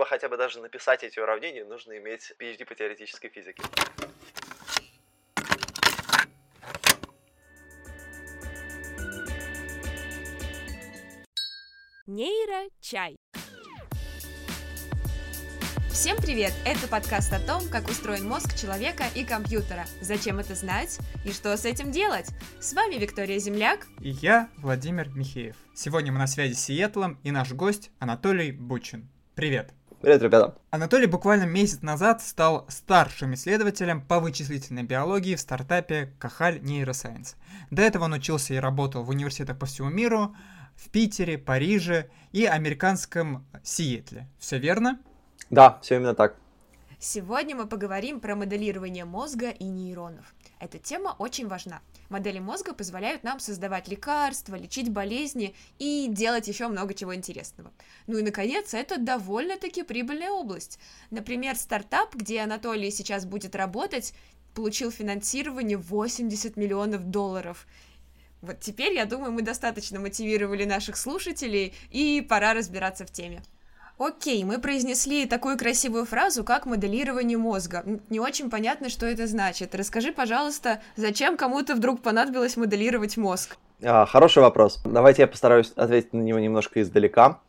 чтобы хотя бы даже написать эти уравнения, нужно иметь PhD по теоретической физике. Нейрочай. Всем привет! Это подкаст о том, как устроен мозг человека и компьютера, зачем это знать и что с этим делать. С вами Виктория Земляк и я, Владимир Михеев. Сегодня мы на связи с Сиэтлом и наш гость Анатолий Бучин. Привет! Привет, ребята! Анатолий буквально месяц назад стал старшим исследователем по вычислительной биологии в стартапе Кахаль Neuroscience. До этого он учился и работал в университетах по всему миру, в Питере, Париже и американском Сиэтле. Все верно? Да, все именно так. Сегодня мы поговорим про моделирование мозга и нейронов. Эта тема очень важна. Модели мозга позволяют нам создавать лекарства, лечить болезни и делать еще много чего интересного. Ну и, наконец, это довольно-таки прибыльная область. Например, стартап, где Анатолий сейчас будет работать, получил финансирование 80 миллионов долларов. Вот теперь, я думаю, мы достаточно мотивировали наших слушателей, и пора разбираться в теме. Окей, мы произнесли такую красивую фразу, как моделирование мозга. Не очень понятно, что это значит. Расскажи, пожалуйста, зачем кому-то вдруг понадобилось моделировать мозг? А, хороший вопрос. Давайте я постараюсь ответить на него немножко издалека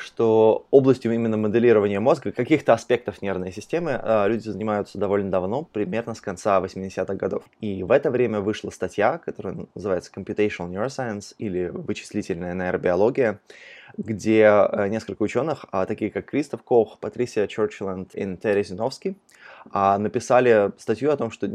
что областью именно моделирования мозга, каких-то аспектов нервной системы а, люди занимаются довольно давно, примерно с конца 80-х годов. И в это время вышла статья, которая называется Computational Neuroscience или вычислительная нейробиология, где э, несколько ученых, а, такие как Кристоф Кох, Патрисия Чорчленд и Терри Зиновский, а, написали статью о том, что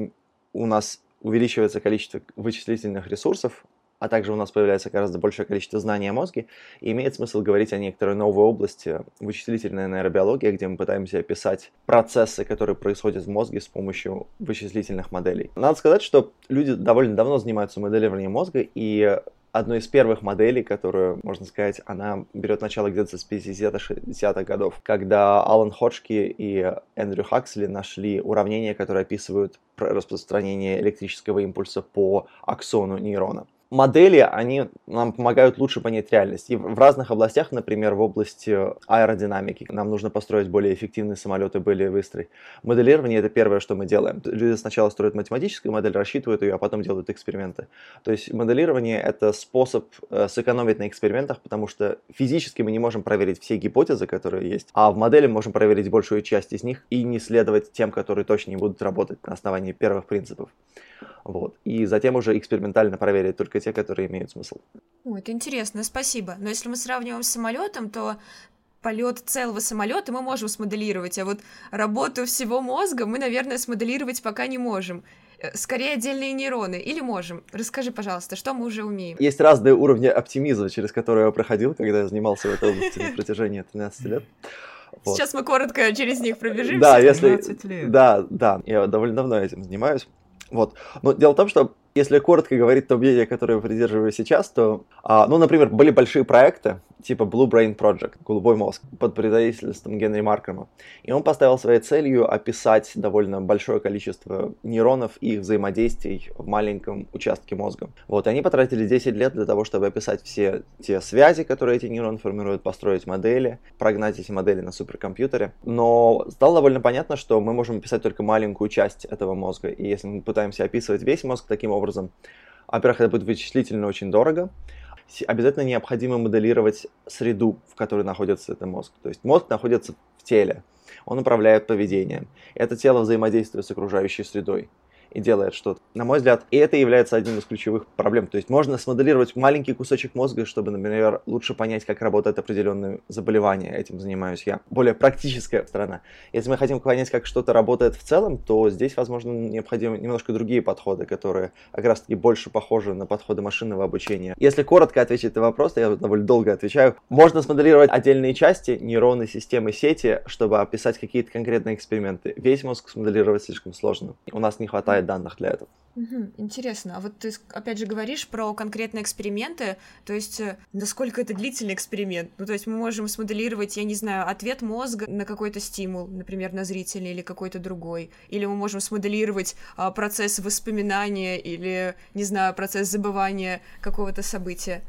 у нас увеличивается количество вычислительных ресурсов, а также у нас появляется гораздо большее количество знаний о мозге, и имеет смысл говорить о некоторой новой области вычислительной нейробиологии, где мы пытаемся описать процессы, которые происходят в мозге с помощью вычислительных моделей. Надо сказать, что люди довольно давно занимаются моделированием мозга, и одной из первых моделей, которую, можно сказать, она берет начало где-то с 50-60-х годов, когда Алан Ходжки и Эндрю Хаксли нашли уравнения, которые описывают распространение электрического импульса по аксону нейрона модели, они нам помогают лучше понять реальность. И в разных областях, например, в области аэродинамики, нам нужно построить более эффективные самолеты, более быстрые. Моделирование — это первое, что мы делаем. Люди сначала строят математическую модель, рассчитывают ее, а потом делают эксперименты. То есть моделирование — это способ э, сэкономить на экспериментах, потому что физически мы не можем проверить все гипотезы, которые есть, а в модели можем проверить большую часть из них и не следовать тем, которые точно не будут работать на основании первых принципов. Вот. И затем уже экспериментально проверить только те, которые имеют смысл. О, это интересно, спасибо. Но если мы сравниваем с самолетом, то полет целого самолета мы можем смоделировать, а вот работу всего мозга мы, наверное, смоделировать пока не можем. Э, скорее отдельные нейроны. Или можем? Расскажи, пожалуйста, что мы уже умеем? Есть разные уровни оптимизма, через которые я проходил, когда я занимался в этой области на протяжении 13 лет. Вот. Сейчас мы коротко через них пробежимся. Да, если... Лет. Да, да, я довольно давно этим занимаюсь. Вот. Но дело в том, что если коротко говорить то мнение, которое я придерживаю сейчас, то, а, ну, например, были большие проекты, типа Blue Brain Project, голубой мозг, под предводительством Генри Маркома. И он поставил своей целью описать довольно большое количество нейронов и их взаимодействий в маленьком участке мозга. Вот, и они потратили 10 лет для того, чтобы описать все те связи, которые эти нейроны формируют, построить модели, прогнать эти модели на суперкомпьютере. Но стало довольно понятно, что мы можем описать только маленькую часть этого мозга. И если мы пытаемся описывать весь мозг таким образом, во-первых, это будет вычислительно очень дорого, обязательно необходимо моделировать среду, в которой находится этот мозг. То есть мозг находится в теле, он управляет поведением. Это тело взаимодействует с окружающей средой и делает что-то. На мой взгляд, и это является одним из ключевых проблем. То есть можно смоделировать маленький кусочек мозга, чтобы, например, лучше понять, как работает определенное заболевание. Этим занимаюсь я. Более практическая сторона. Если мы хотим понять, как что-то работает в целом, то здесь, возможно, необходимы немножко другие подходы, которые как раз-таки больше похожи на подходы машинного обучения. Если коротко ответить на вопрос, я довольно долго отвечаю, можно смоделировать отдельные части нейронной системы сети, чтобы описать какие-то конкретные эксперименты. Весь мозг смоделировать слишком сложно. У нас не хватает данных для этого. Интересно. А вот ты опять же говоришь про конкретные эксперименты, то есть э, насколько это длительный эксперимент? Ну, то есть мы можем смоделировать, я не знаю, ответ мозга на какой-то стимул, например, на зрительный или какой-то другой. Или мы можем смоделировать а, процесс воспоминания или, не знаю, процесс забывания какого-то события.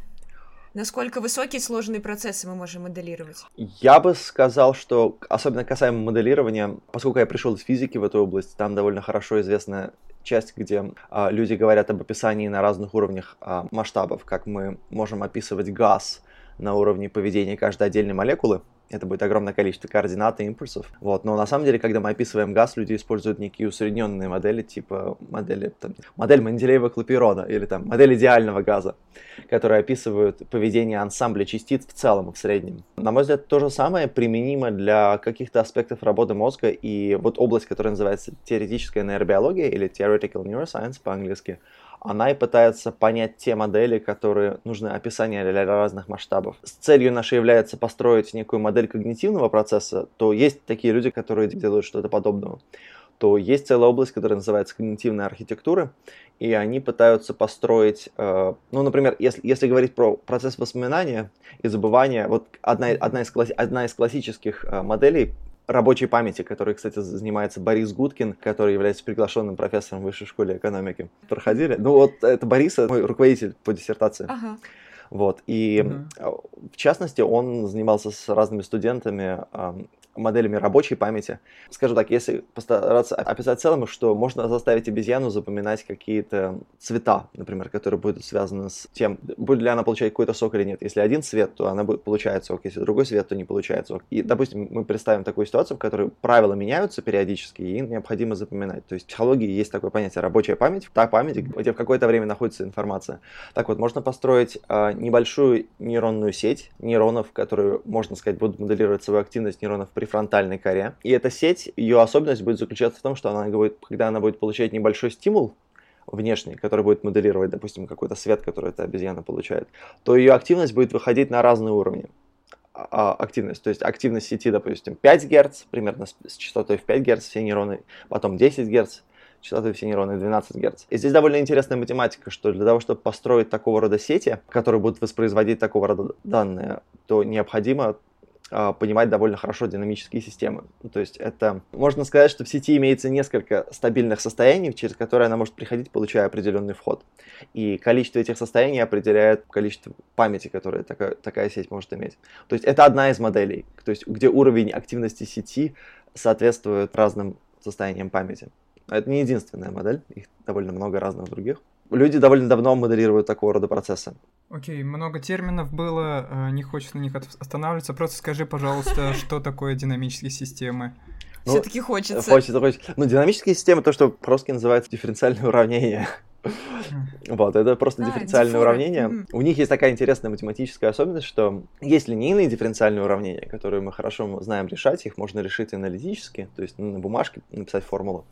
Насколько высокие сложные процессы мы можем моделировать? Я бы сказал, что особенно касаемо моделирования, поскольку я пришел из физики в эту область, там довольно хорошо известная часть, где а, люди говорят об описании на разных уровнях а, масштабов, как мы можем описывать газ на уровне поведения каждой отдельной молекулы, это будет огромное количество координат и импульсов. Вот. Но на самом деле, когда мы описываем газ, люди используют некие усредненные модели, типа модели, там, модель Менделеева-Клапейрона или там модель идеального газа, которые описывают поведение ансамбля частиц в целом и в среднем. На мой взгляд, то же самое применимо для каких-то аспектов работы мозга, и вот область, которая называется теоретическая нейробиология или theoretical neuroscience по-английски, она и пытается понять те модели, которые нужны описания для разных масштабов. С целью нашей является построить некую модель когнитивного процесса, то есть такие люди, которые делают что-то подобного то есть целая область, которая называется когнитивная архитектура, и они пытаются построить, э, ну, например, если, если говорить про процесс воспоминания и забывания, вот одна, одна, из, одна из классических э, моделей рабочей памяти, которой, кстати, занимается Борис Гудкин, который является приглашенным профессором в Высшей школе экономики. Проходили? Ну вот это Борис, мой руководитель по диссертации. Ага. Вот, и mm в частности он занимался с разными студентами моделями рабочей памяти. Скажу так, если постараться описать в целом, что можно заставить обезьяну запоминать какие-то цвета, например, которые будут связаны с тем, будет ли она получать какой-то сок или нет. Если один цвет, то она будет получать сок, если другой цвет, то не получает сок. И, допустим, мы представим такую ситуацию, в которой правила меняются периодически, и им необходимо запоминать. То есть в психологии есть такое понятие рабочая память, та память, где в какое-то время находится информация. Так вот, можно построить э, небольшую нейронную сеть нейронов, которые, можно сказать, будут моделировать свою активность нейронов при префронтальной коре. И эта сеть, ее особенность будет заключаться в том, что она будет, когда она будет получать небольшой стимул, внешний, который будет моделировать, допустим, какой-то свет, который эта обезьяна получает, то ее активность будет выходить на разные уровни а, а, активность. То есть активность сети, допустим, 5 Гц, примерно с частотой в 5 Гц все нейроны, потом 10 Гц, частотой все нейроны 12 Гц. И здесь довольно интересная математика, что для того, чтобы построить такого рода сети, которые будут воспроизводить такого рода данные, то необходимо понимать довольно хорошо динамические системы. Ну, то есть это, можно сказать, что в сети имеется несколько стабильных состояний, через которые она может приходить, получая определенный вход. И количество этих состояний определяет количество памяти, которое такая, такая сеть может иметь. То есть это одна из моделей, то есть где уровень активности сети соответствует разным состояниям памяти. Это не единственная модель, их довольно много разных других люди довольно давно моделируют такого рода процессы. Окей, okay, много терминов было, э, не хочется на них останавливаться. Просто скажи, пожалуйста, что такое динамические системы? Ну, Все-таки хочется. Хочется, хочется. Ну, динамические системы, то, что по-русски называется дифференциальное уравнение. Вот, это просто дифференциальные уравнения. Mm-hmm. У них есть такая интересная математическая особенность, что есть линейные дифференциальные уравнения, которые мы хорошо знаем решать, их можно решить аналитически, то есть ну, на бумажке написать формулу.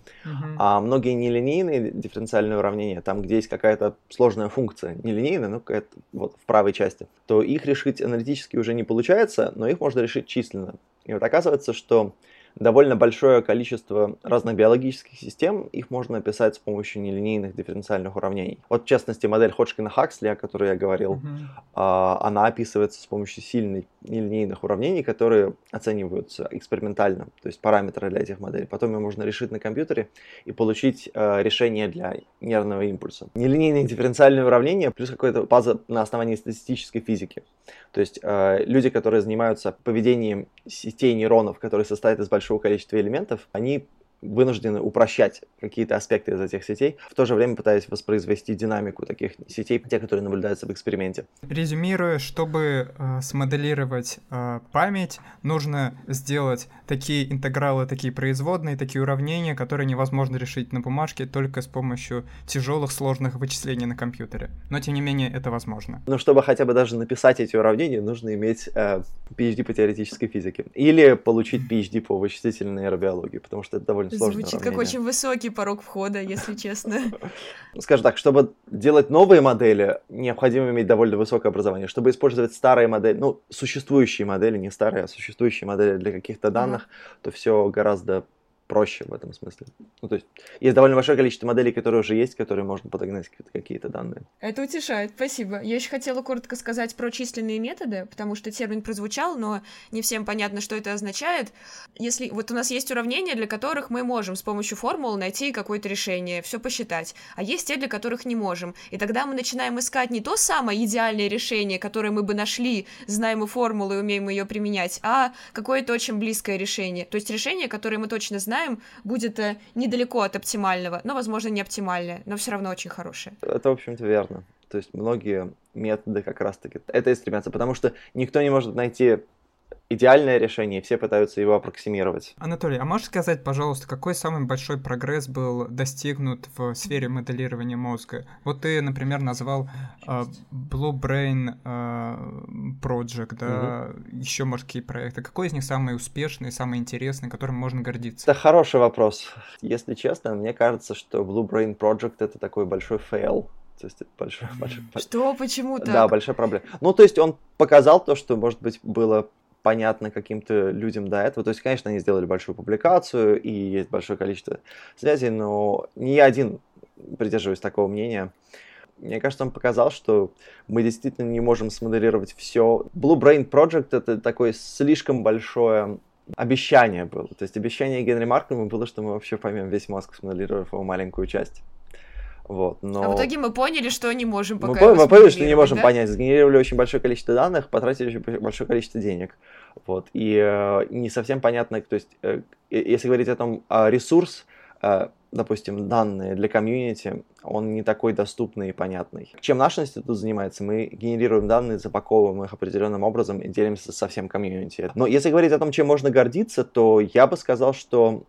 А многие нелинейные дифференциальные уравнения, там, где есть какая-то сложная функция, нелинейная, ну, какая-то вот в правой части, то их решить аналитически уже не получается, но их можно решить численно. И вот оказывается, что довольно большое количество разных биологических систем, их можно описать с помощью нелинейных дифференциальных уравнений. Вот, в частности, модель Ходжкина-Хаксли, о которой я говорил, mm-hmm. она описывается с помощью сильных нелинейных уравнений, которые оцениваются экспериментально, то есть параметры для этих моделей. Потом ее можно решить на компьютере и получить э, решение для нервного импульса. Нелинейные дифференциальные уравнения плюс какая-то база на основании статистической физики. То есть э, люди, которые занимаются поведением сетей нейронов, которые состоят из большого количества элементов, они вынуждены упрощать какие-то аспекты из этих сетей, в то же время пытаясь воспроизвести динамику таких сетей, те, которые наблюдаются в эксперименте. Резюмируя, чтобы э, смоделировать э, память, нужно сделать такие интегралы, такие производные, такие уравнения, которые невозможно решить на бумажке только с помощью тяжелых сложных вычислений на компьютере. Но тем не менее это возможно. Но чтобы хотя бы даже написать эти уравнения, нужно иметь э, PhD по теоретической физике или получить PhD по вычислительной нейробиологии, потому что это довольно сложное Звучит уравнение. как очень высокий порог входа, если честно. Скажем так, чтобы делать новые модели, необходимо иметь довольно высокое образование. Чтобы использовать старые модели, ну, существующие модели, не старые, а существующие модели для каких-то данных, то все гораздо проще в этом смысле. Ну, то есть есть довольно большое количество моделей, которые уже есть, которые можно подогнать какие-то данные. Это утешает, спасибо. Я еще хотела коротко сказать про численные методы, потому что термин прозвучал, но не всем понятно, что это означает. Если вот у нас есть уравнения, для которых мы можем с помощью формул найти какое-то решение, все посчитать, а есть те, для которых не можем. И тогда мы начинаем искать не то самое идеальное решение, которое мы бы нашли, знаем и умеем ее применять, а какое-то очень близкое решение. То есть решение, которое мы точно знаем, будет э, недалеко от оптимального, но, возможно, не оптимальное, но все равно очень хорошее. Это, в общем-то, верно. То есть многие методы как раз-таки это и стремятся, потому что никто не может найти идеальное решение, и все пытаются его аппроксимировать. Анатолий, а можешь сказать, пожалуйста, какой самый большой прогресс был достигнут в сфере моделирования мозга? Вот ты, например, назвал uh, Blue Brain uh, Project, да, угу. еще, может, какие проекты. Какой из них самый успешный, самый интересный, которым можно гордиться? Это хороший вопрос. Если честно, мне кажется, что Blue Brain Project это такой большой fail. То есть это большой, большой... Что? Почему так? Да, большая проблема. Ну, то есть он показал то, что, может быть, было понятно каким-то людям до этого. То есть, конечно, они сделали большую публикацию, и есть большое количество связей, но не я один придерживаюсь такого мнения. Мне кажется, он показал, что мы действительно не можем смоделировать все. Blue Brain Project — это такое слишком большое обещание было. То есть обещание Генри Маркома было, что мы вообще поймем весь мозг, смоделировав его маленькую часть. Вот, но... А в итоге мы поняли, что не можем пока Мы, мы поняли, что не можем да? понять. Сгенерировали очень большое количество данных, потратили очень большое количество денег. Вот, и э, не совсем понятно, то есть, э, если говорить о том, э, ресурс, э, допустим, данные для комьюнити, он не такой доступный и понятный. Чем наш институт занимается? Мы генерируем данные, запаковываем их определенным образом и делимся со всем комьюнити. Но если говорить о том, чем можно гордиться, то я бы сказал, что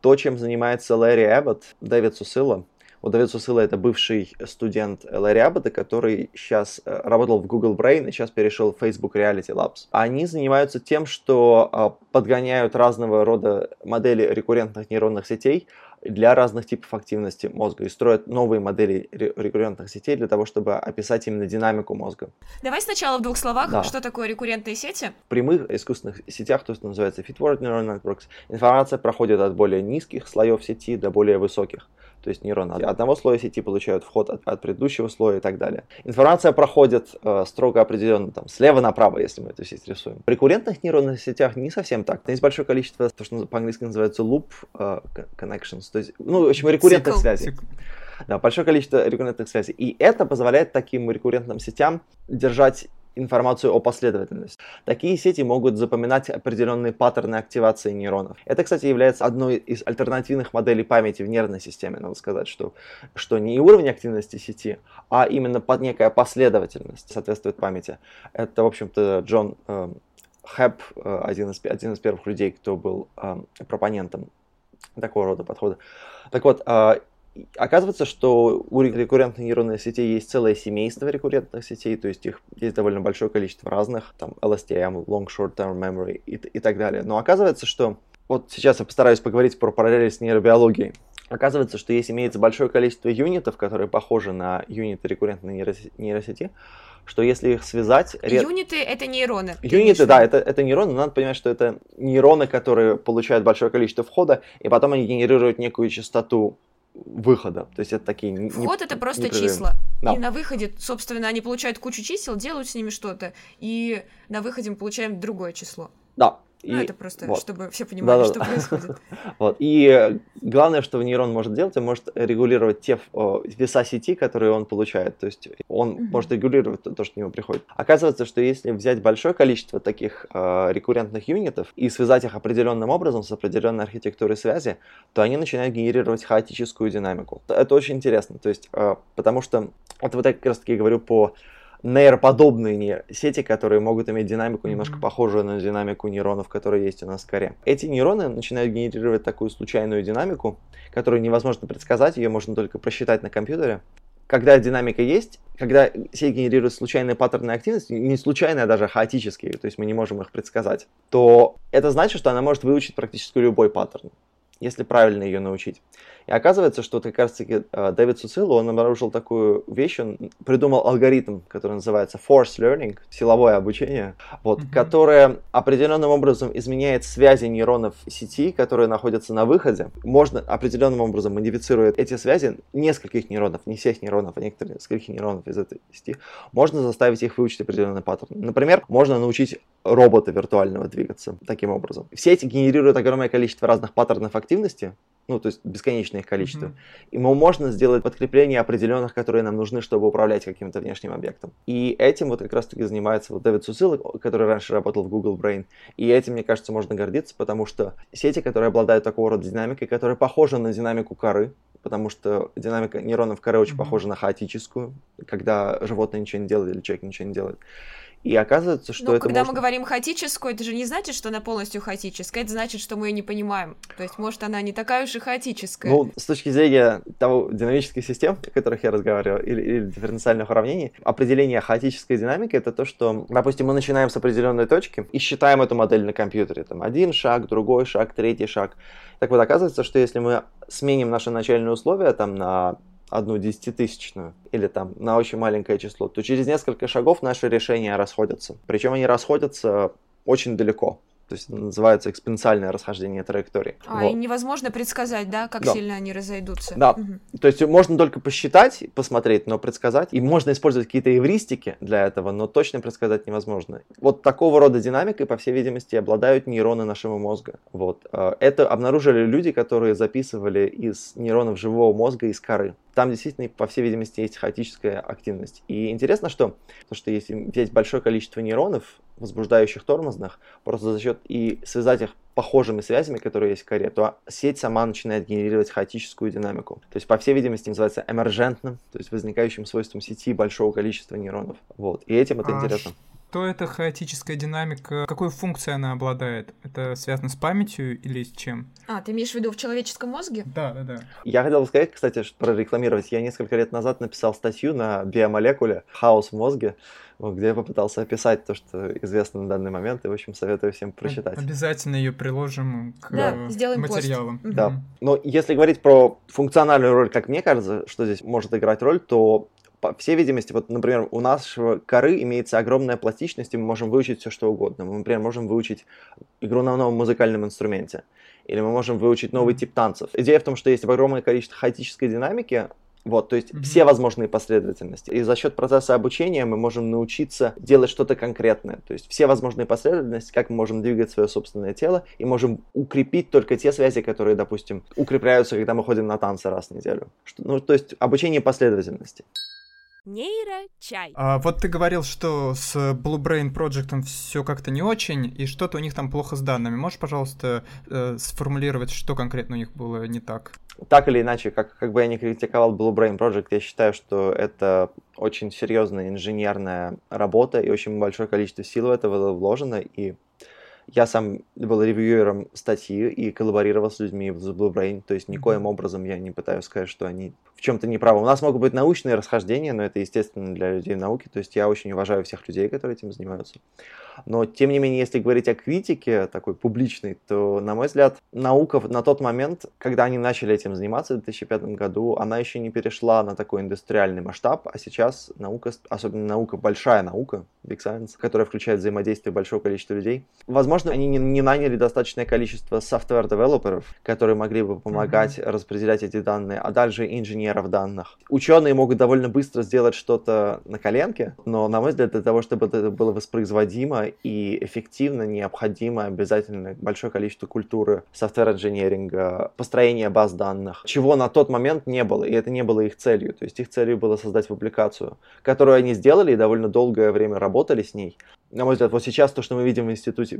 то, чем занимается Лэри Эббот, Дэвид Сусилла, у Давид Сусыла это бывший студент Ларри Аббота, который сейчас э, работал в Google Brain и сейчас перешел в Facebook Reality Labs. Они занимаются тем, что а, подгоняют разного рода модели рекуррентных нейронных сетей для разных типов активности мозга и строят новые модели рекуррентных сетей для того, чтобы описать именно динамику мозга. Давай сначала в двух словах, да. что такое рекуррентные сети? В прямых искусственных сетях, то, что называется Feedforward Neural Networks, информация проходит от более низких слоев сети до более высоких то есть нейроны от одного слоя сети получают вход от, от предыдущего слоя и так далее. Информация проходит э, строго определенно там, слева направо, если мы эту сеть рисуем. В рекуррентных нейронных сетях не совсем так. Есть большое количество, то, что по-английски называется loop э, connections, то есть, ну, в общем, рекуррентных связей. Да, большое количество рекуррентных связей. И это позволяет таким рекуррентным сетям держать информацию о последовательности. Такие сети могут запоминать определенные паттерны активации нейронов. Это, кстати, является одной из альтернативных моделей памяти в нервной системе. Надо сказать, что, что не уровень активности сети, а именно под некая последовательность соответствует памяти. Это, в общем-то, Джон э, Хэп, один, из, один из первых людей, кто был э, пропонентом такого рода подхода. Так вот, э, Оказывается, что у рекуррентной нейронной сети есть целое семейство рекуррентных сетей, то есть их есть довольно большое количество разных, там LSTM, Long Short Term Memory и, и так далее. Но оказывается, что вот сейчас я постараюсь поговорить про параллели с нейробиологией. Оказывается, что если имеется большое количество юнитов, которые похожи на юниты рекуррентной нейросети, что если их связать... Юниты — это нейроны. Юниты, да, это, это нейроны, но надо понимать, что это нейроны, которые получают большое количество входа, и потом они генерируют некую частоту выхода. То есть это такие... Вход не, это просто числа. Да. И на выходе, собственно, они получают кучу чисел, делают с ними что-то, и на выходе мы получаем другое число. Да, ну, это просто, вот. чтобы все понимали, да, что происходит. вот. И главное, что нейрон может делать, он может регулировать те веса сети, которые он получает. То есть он mm-hmm. может регулировать то, что к нему приходит. Оказывается, что если взять большое количество таких э, рекуррентных юнитов и связать их определенным образом с определенной архитектурой связи, то они начинают генерировать хаотическую динамику. Это очень интересно. То есть, э, потому что это вот я как раз таки говорю по нейроподобные сети, которые могут иметь динамику немножко похожую на динамику нейронов, которые есть у нас в коре. Эти нейроны начинают генерировать такую случайную динамику, которую невозможно предсказать, ее можно только просчитать на компьютере. Когда динамика есть, когда сеть генерирует случайные паттерны активности, не случайные, а даже хаотические, то есть мы не можем их предсказать, то это значит, что она может выучить практически любой паттерн. Если правильно ее научить. И оказывается, что как раз-таки э, Дэвид Суцило, он обнаружил такую вещь, он придумал алгоритм, который называется force learning, силовое обучение, вот, mm-hmm. которое определенным образом изменяет связи нейронов сети, которые находятся на выходе. Можно определенным образом модифицирует эти связи нескольких нейронов, не всех нейронов, а некоторых нескольких нейронов из этой сети. Можно заставить их выучить определенный паттерн. Например, можно научить робота виртуального двигаться таким образом. Все эти генерируют огромное количество разных паттернов активности, ну, то есть бесконечное их количество. Mm-hmm. И можно сделать подкрепление определенных, которые нам нужны, чтобы управлять каким-то внешним объектом. И этим вот как раз-таки занимается вот Дэвид Сусил, который раньше работал в Google Brain. И этим, мне кажется, можно гордиться, потому что сети, которые обладают такого рода динамикой, которые похожи на динамику коры, потому что динамика нейронов коры очень mm-hmm. похожа на хаотическую, когда животное ничего не делает или человек ничего не делает. И оказывается, что Но это когда можно... мы говорим хаотическую, это же не значит, что она полностью хаотическая, это значит, что мы ее не понимаем. То есть, может, она не такая уж и хаотическая. Ну, с точки зрения того динамических систем, о которых я разговаривал, или, или дифференциальных уравнений, определение хаотической динамики — это то, что, допустим, мы начинаем с определенной точки и считаем эту модель на компьютере. Там один шаг, другой шаг, третий шаг. Так вот, оказывается, что если мы сменим наши начальные условия там на одну десятитысячную или там на очень маленькое число, то через несколько шагов наши решения расходятся. Причем они расходятся очень далеко. То есть называется экспоненциальное расхождение траектории. А, вот. и невозможно предсказать, да, как да. сильно они разойдутся. Да. Угу. То есть можно только посчитать, посмотреть, но предсказать. И можно использовать какие-то эвристики для этого, но точно предсказать невозможно. Вот такого рода динамикой, по всей видимости, обладают нейроны нашего мозга. Вот. Э, это обнаружили люди, которые записывали из нейронов живого мозга из коры там действительно, по всей видимости, есть хаотическая активность. И интересно, что, то, что если взять большое количество нейронов, возбуждающих тормозных, просто за счет и связать их похожими связями, которые есть в коре, то сеть сама начинает генерировать хаотическую динамику. То есть, по всей видимости, называется эмержентным, то есть возникающим свойством сети большого количества нейронов. Вот. И этим это а интересно. Что это хаотическая динамика? Какой функцией она обладает? Это связано с памятью или с чем? А, ты имеешь в виду в человеческом мозге? Да, да, да. Я хотел сказать, кстати, прорекламировать. Я несколько лет назад написал статью на биомолекуле «Хаос в мозге», где я попытался описать то, что известно на данный момент, и, в общем, советую всем прочитать. Обязательно ее приложим к да, сделаем материалам. Пост. Да. Но если говорить про функциональную роль, как мне кажется, что здесь может играть роль, то по всей видимости, вот, например, у нашего коры имеется огромная пластичность, и мы можем выучить все, что угодно. Мы, например, можем выучить игру на новом музыкальном инструменте, или мы можем выучить новый тип танцев. Идея в том, что есть огромное количество хаотической динамики, вот, то есть mm-hmm. все возможные последовательности. И за счет процесса обучения мы можем научиться делать что-то конкретное. То есть все возможные последовательности, как мы можем двигать свое собственное тело, и можем укрепить только те связи, которые, допустим, укрепляются, когда мы ходим на танцы раз в неделю. Ну, то есть обучение последовательности. Нейрочай. А, вот ты говорил, что с Blue Brain Project все как-то не очень, и что-то у них там плохо с данными. Можешь, пожалуйста, э, сформулировать, что конкретно у них было не так? Так или иначе, как, как бы я не критиковал Blue Brain Project, я считаю, что это очень серьезная инженерная работа, и очень большое количество сил в это было вложено, и я сам был ревьюером статьи и коллаборировал с людьми в Blue Brain, то есть никоим образом я не пытаюсь сказать, что они в чем-то неправы. У нас могут быть научные расхождения, но это естественно для людей науки, то есть я очень уважаю всех людей, которые этим занимаются. Но, тем не менее, если говорить о критике такой публичной, то, на мой взгляд, наука на тот момент, когда они начали этим заниматься в 2005 году, она еще не перешла на такой индустриальный масштаб, а сейчас наука, особенно наука, большая наука, Big Science, которая включает взаимодействие большого количества людей, возможно, они не, не наняли достаточное количество software-девелоперов, которые могли бы помогать mm-hmm. распределять эти данные, а дальше инженеров данных. Ученые могут довольно быстро сделать что-то на коленке, но, на мой взгляд, для того, чтобы это было воспроизводимо и эффективно необходимо обязательно большое количество культуры софтвер-инженеринга, построения баз данных, чего на тот момент не было, и это не было их целью. То есть их целью было создать публикацию, которую они сделали и довольно долгое время работали с ней. На мой взгляд, вот сейчас то, что мы видим в институте,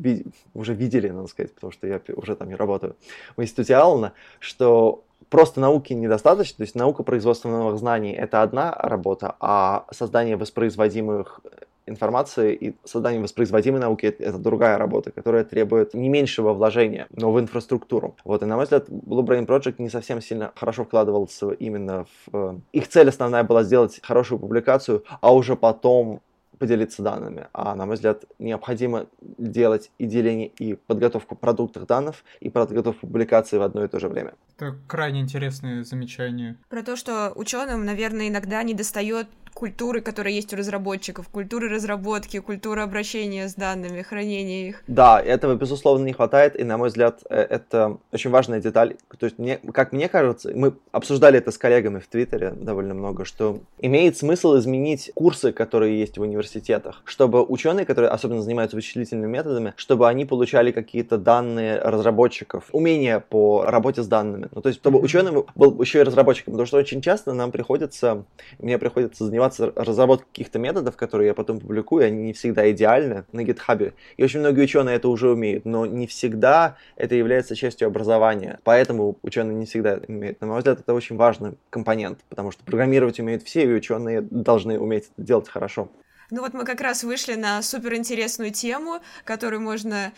уже видели, надо сказать, потому что я уже там не работаю, в институте Аллана, что просто науки недостаточно, то есть наука производства новых знаний – это одна работа, а создание воспроизводимых информации и создание воспроизводимой науки — это другая работа, которая требует не меньшего вложения, но в инфраструктуру. Вот, и на мой взгляд, Blue Brain Project не совсем сильно хорошо вкладывался именно в... Э, их цель основная была сделать хорошую публикацию, а уже потом поделиться данными, а, на мой взгляд, необходимо делать и деление, и подготовку продуктов данных, и подготовку публикации в одно и то же время. Это крайне интересное замечание. Про то, что ученым, наверное, иногда не достает культуры, которая есть у разработчиков, культуры разработки, культуры обращения с данными, хранения их. Да, этого, безусловно, не хватает, и, на мой взгляд, э, это очень важная деталь. То есть, мне, как мне кажется, мы обсуждали это с коллегами в Твиттере довольно много, что имеет смысл изменить курсы, которые есть в университетах, чтобы ученые, которые особенно занимаются вычислительными методами, чтобы они получали какие-то данные разработчиков, умения по работе с данными. Ну, то есть, чтобы ученый был еще и разработчиком, потому что очень часто нам приходится, мне приходится заниматься заниматься разработкой каких-то методов, которые я потом публикую, они не всегда идеальны на GitHub. И очень многие ученые это уже умеют, но не всегда это является частью образования. Поэтому ученые не всегда умеют. На мой взгляд, это очень важный компонент, потому что программировать умеют все, и ученые должны уметь это делать хорошо. Ну вот мы как раз вышли на суперинтересную тему, которую можно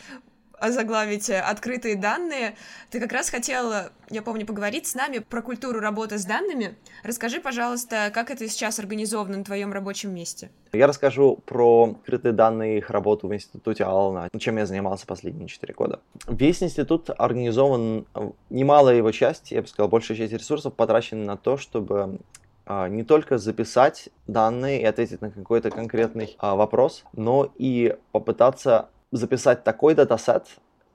озаглавить э, открытые данные. Ты как раз хотела, я помню, поговорить с нами про культуру работы с данными. Расскажи, пожалуйста, как это сейчас организовано на твоем рабочем месте? Я расскажу про открытые данные и их работу в институте Алана, чем я занимался последние четыре года. Весь институт организован, немалая его часть, я бы сказал, большая часть ресурсов потрачена на то, чтобы а, не только записать данные и ответить на какой-то конкретный а, вопрос, но и попытаться записать такой датасет,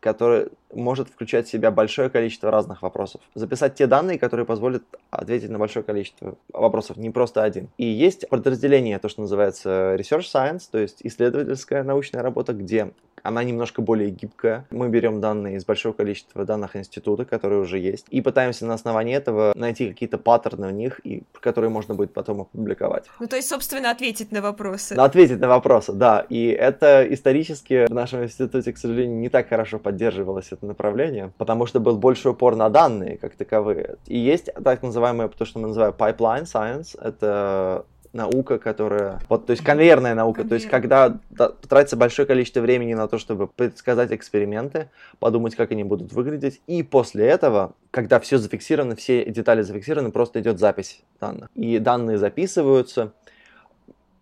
который может включать в себя большое количество разных вопросов. Записать те данные, которые позволят ответить на большое количество вопросов, не просто один. И есть подразделение, то, что называется Research Science, то есть исследовательская научная работа, где она немножко более гибкая. Мы берем данные из большого количества данных института, которые уже есть, и пытаемся на основании этого найти какие-то паттерны в них, и, которые можно будет потом опубликовать. Ну, то есть, собственно, ответить на вопросы. Да, ответить на вопросы, да. И это исторически в нашем институте, к сожалению, не так хорошо поддерживалось это направление, потому что был больше упор на данные как таковые. И есть так называемое, то, что мы называем pipeline science, это наука, которая... Вот, то есть конвейерная наука, Конвейер. то есть когда да, тратится большое количество времени на то, чтобы предсказать эксперименты, подумать, как они будут выглядеть, и после этого, когда все зафиксировано, все детали зафиксированы, просто идет запись данных. И данные записываются,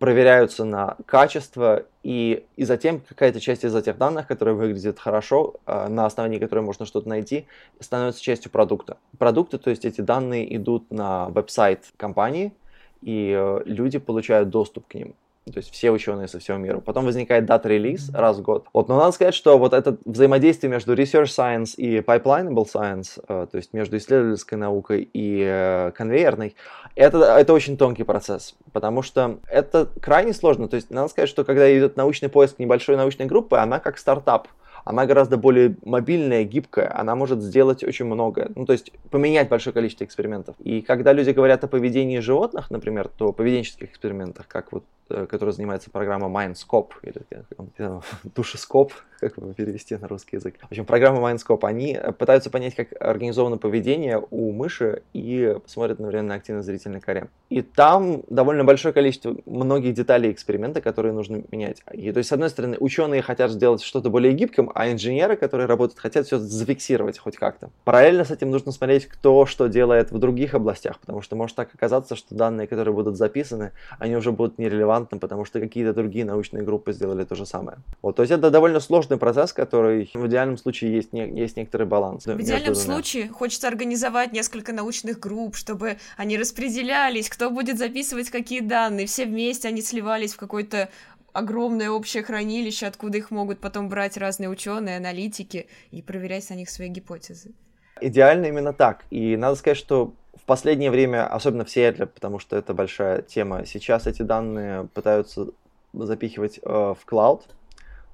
проверяются на качество, и, и затем какая-то часть из этих данных, которые выглядят хорошо, а, на основании которой можно что-то найти, становится частью продукта. Продукты, то есть эти данные идут на веб-сайт компании, и э, люди получают доступ к ним. То есть все ученые со всего мира. Потом возникает дата-релиз раз в год. Вот, но надо сказать, что вот это взаимодействие между research science и pipelineable science, э, то есть между исследовательской наукой и э, конвейерной, это, это очень тонкий процесс, потому что это крайне сложно. То есть надо сказать, что когда идет научный поиск небольшой научной группы, она как стартап она гораздо более мобильная, гибкая, она может сделать очень многое, ну, то есть поменять большое количество экспериментов. И когда люди говорят о поведении животных, например, то поведенческих экспериментах, как вот, э, который занимается программа Mindscope, или как, душескоп, как его перевести на русский язык. В общем, программа Mindscope, они пытаются понять, как организовано поведение у мыши и смотрят одновременно на активной зрительной коре. И там довольно большое количество многих деталей эксперимента, которые нужно менять. И, то есть, с одной стороны, ученые хотят сделать что-то более гибким, а инженеры, которые работают, хотят все зафиксировать хоть как-то. Параллельно с этим нужно смотреть, кто что делает в других областях, потому что может так оказаться, что данные, которые будут записаны, они уже будут нерелевантны, потому что какие-то другие научные группы сделали то же самое. Вот, то есть это довольно сложный процесс, который в идеальном случае есть, не, есть некоторый баланс. В идеальном случае хочется организовать несколько научных групп, чтобы они распределялись, кто будет записывать какие данные, все вместе они сливались в какой-то огромное общее хранилище, откуда их могут потом брать разные ученые, аналитики и проверять на них свои гипотезы. Идеально именно так. И надо сказать, что в последнее время, особенно в Сиэтле, потому что это большая тема, сейчас эти данные пытаются запихивать э, в клауд,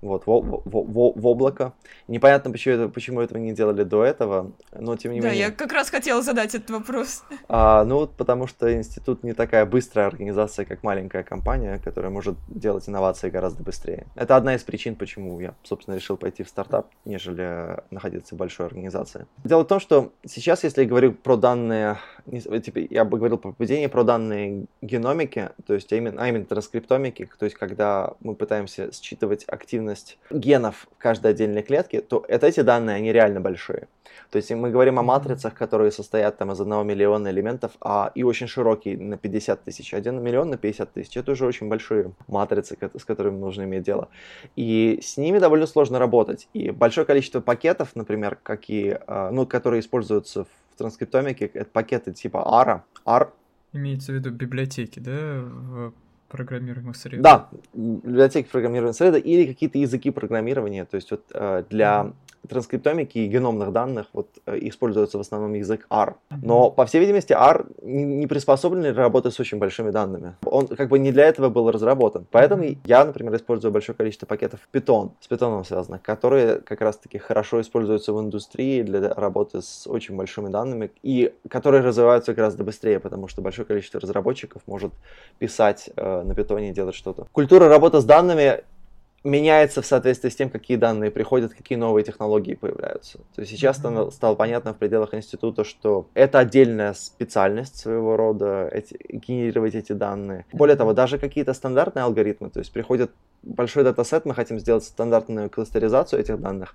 вот, в, в, в, в облако. Непонятно, почему, это, почему этого не делали до этого, но тем не да, менее. Да, я как раз хотела задать этот вопрос. А, ну, вот потому что институт не такая быстрая организация, как маленькая компания, которая может делать инновации гораздо быстрее. Это одна из причин, почему я, собственно, решил пойти в стартап, нежели находиться в большой организации. Дело в том, что сейчас, если я говорю про данные типа, я бы говорил про поведение, про данные геномики, то есть а именно, а именно транскриптомики, то есть когда мы пытаемся считывать активность генов в каждой отдельной клетке, то это эти данные, они реально большие. То есть мы говорим о матрицах, которые состоят там из одного миллиона элементов, а и очень широкие на 50 тысяч. Один миллион на 50 тысяч. Это уже очень большие матрицы, с которыми нужно иметь дело. И с ними довольно сложно работать. И большое количество пакетов, например, какие, а, ну, которые используются в транскриптомике, это пакеты типа ARA. AR Имеется в виду библиотеки, да, в программируемых средах? Да, библиотеки программируемых средах или какие-то языки программирования. То есть вот э, для транскриптомики и геномных данных вот, э, используется в основном язык R. Но, по всей видимости, R не приспособлен для работы с очень большими данными. Он как бы не для этого был разработан. Поэтому я, например, использую большое количество пакетов Python, с Python связанных, которые как раз-таки хорошо используются в индустрии для работы с очень большими данными и которые развиваются гораздо быстрее, потому что большое количество разработчиков может писать э, на Python и делать что-то. Культура работы с данными меняется в соответствии с тем, какие данные приходят, какие новые технологии появляются. То есть сейчас mm-hmm. стало понятно в пределах института, что это отдельная специальность своего рода, эти, генерировать эти данные. Более того, даже какие-то стандартные алгоритмы, то есть приходит большой датасет, мы хотим сделать стандартную кластеризацию этих данных,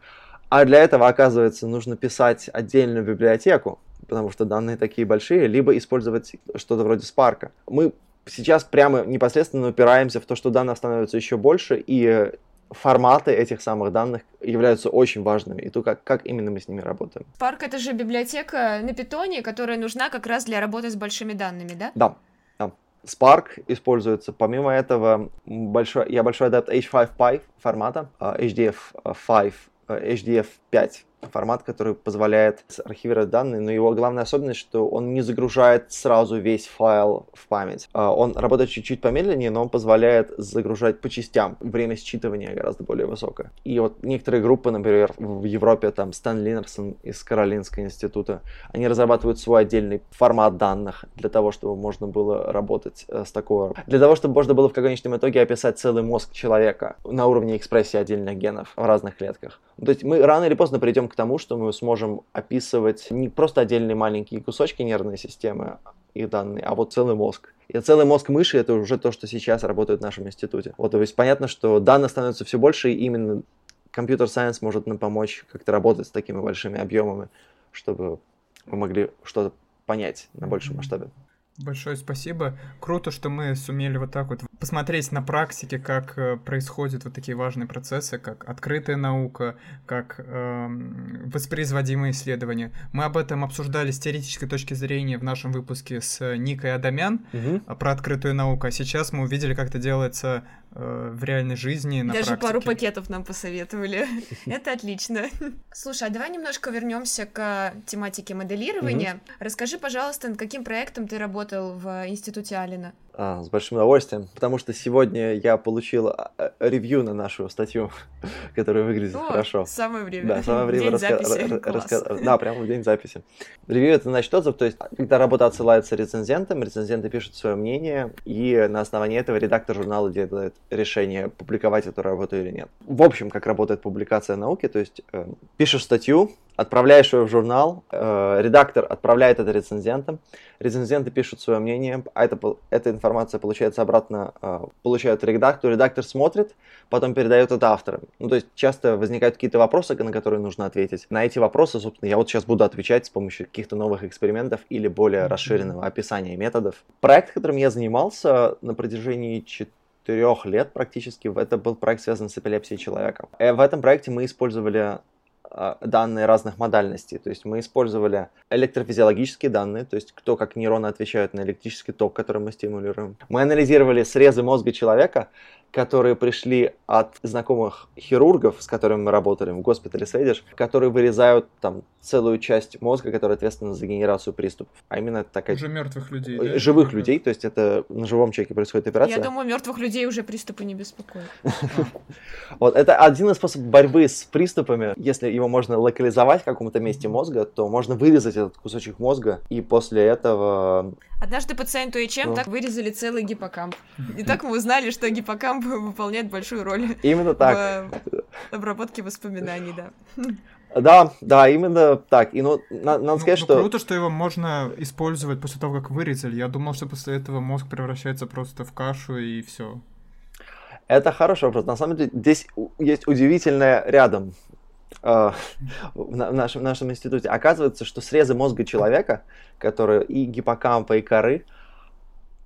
а для этого, оказывается, нужно писать отдельную библиотеку, потому что данные такие большие, либо использовать что-то вроде Spark. Мы сейчас прямо непосредственно упираемся в то, что данных становится еще больше, и форматы этих самых данных являются очень важными, и то, как, как именно мы с ними работаем. Spark — это же библиотека на питоне, которая нужна как раз для работы с большими данными, да? Да, да. Spark используется. Помимо этого, большой, я большой адепт H5Py формата, HDF5, HDF5 формат, который позволяет архивировать данные, но его главная особенность, что он не загружает сразу весь файл в память. А, он работает чуть-чуть помедленнее, но он позволяет загружать по частям. Время считывания гораздо более высокое. И вот некоторые группы, например, в Европе, там Стэн Линерсон из Каролинского института, они разрабатывают свой отдельный формат данных для того, чтобы можно было работать э, с такого. Для того, чтобы можно было в конечном итоге описать целый мозг человека на уровне экспрессии отдельных генов в разных клетках. То есть мы рано или поздно придем к тому, что мы сможем описывать не просто отдельные маленькие кусочки нервной системы, их данные, а вот целый мозг. И целый мозг мыши это уже то, что сейчас работает в нашем институте. Вот, то есть понятно, что данных становится все больше, и именно компьютер-сайенс может нам помочь как-то работать с такими большими объемами, чтобы мы могли что-то понять на большем масштабе. Большое спасибо. Круто, что мы сумели вот так вот посмотреть на практике, как э, происходят вот такие важные процессы, как открытая наука, как э, воспроизводимые исследования. Мы об этом обсуждали с теоретической точки зрения в нашем выпуске с Никой Адамян угу. про открытую науку, а сейчас мы увидели, как это делается э, в реальной жизни. На Даже практике. пару пакетов нам посоветовали. Это отлично. Слушай, а давай немножко вернемся к тематике моделирования. Расскажи, пожалуйста, над каким проектом ты работал в институте Алина? А, с большим удовольствием, потому что сегодня я получил а, а, ревью на нашу статью, которая выглядит О, хорошо. Самое время. Да, самое время день раска... записи. Раска... Да, прямо в день записи. Ревью это значит отзыв, то есть когда работа отсылается рецензентам, рецензенты пишут свое мнение, и на основании этого редактор журнала делает решение, публиковать эту работу или нет. В общем, как работает публикация науки, то есть э, пишешь статью, отправляешь ее в журнал, э, редактор отправляет это рецензентам, рецензенты пишут свое мнение, а это, эта информация получается обратно, э, получает редактор, редактор смотрит, потом передает это авторам. Ну, то есть часто возникают какие-то вопросы, на которые нужно ответить. На эти вопросы, собственно, я вот сейчас буду отвечать с помощью каких-то новых экспериментов или более расширенного описания методов. Проект, которым я занимался на протяжении четырех лет практически, это был проект, связан с эпилепсией человека. Э, в этом проекте мы использовали а, данные разных модальностей. То есть мы использовали электрофизиологические данные, то есть кто как нейроны отвечают на электрический ток, который мы стимулируем. Мы анализировали срезы мозга человека, которые пришли от знакомых хирургов, с которыми мы работали в госпитале Сведиш, которые вырезают там целую часть мозга, которая ответственна за генерацию приступов. А именно такая... Уже мертвых людей, да? Живых людей, то есть это на живом человеке происходит операция. Я думаю, мертвых людей уже приступы не беспокоят. Вот, это один из способов борьбы с приступами. Если его можно локализовать в каком-то месте мозга, то можно вырезать этот кусочек мозга, и после этого... Однажды пациенту ИЧМ ну. так вырезали целый гиппокамп. И так мы узнали, что гиппокамп выполняет большую роль. Именно так. В обработке воспоминаний, да. Да, да, именно так. И ну, на- надо Ну, сказать, ну, что... круто, что его можно использовать после того, как вырезали. Я думал, что после этого мозг превращается просто в кашу и все. Это хороший вопрос. На самом деле, здесь есть удивительное рядом э, в на- в нашем, в нашем институте. Оказывается, что срезы мозга человека, которые и гиппокампа, и коры,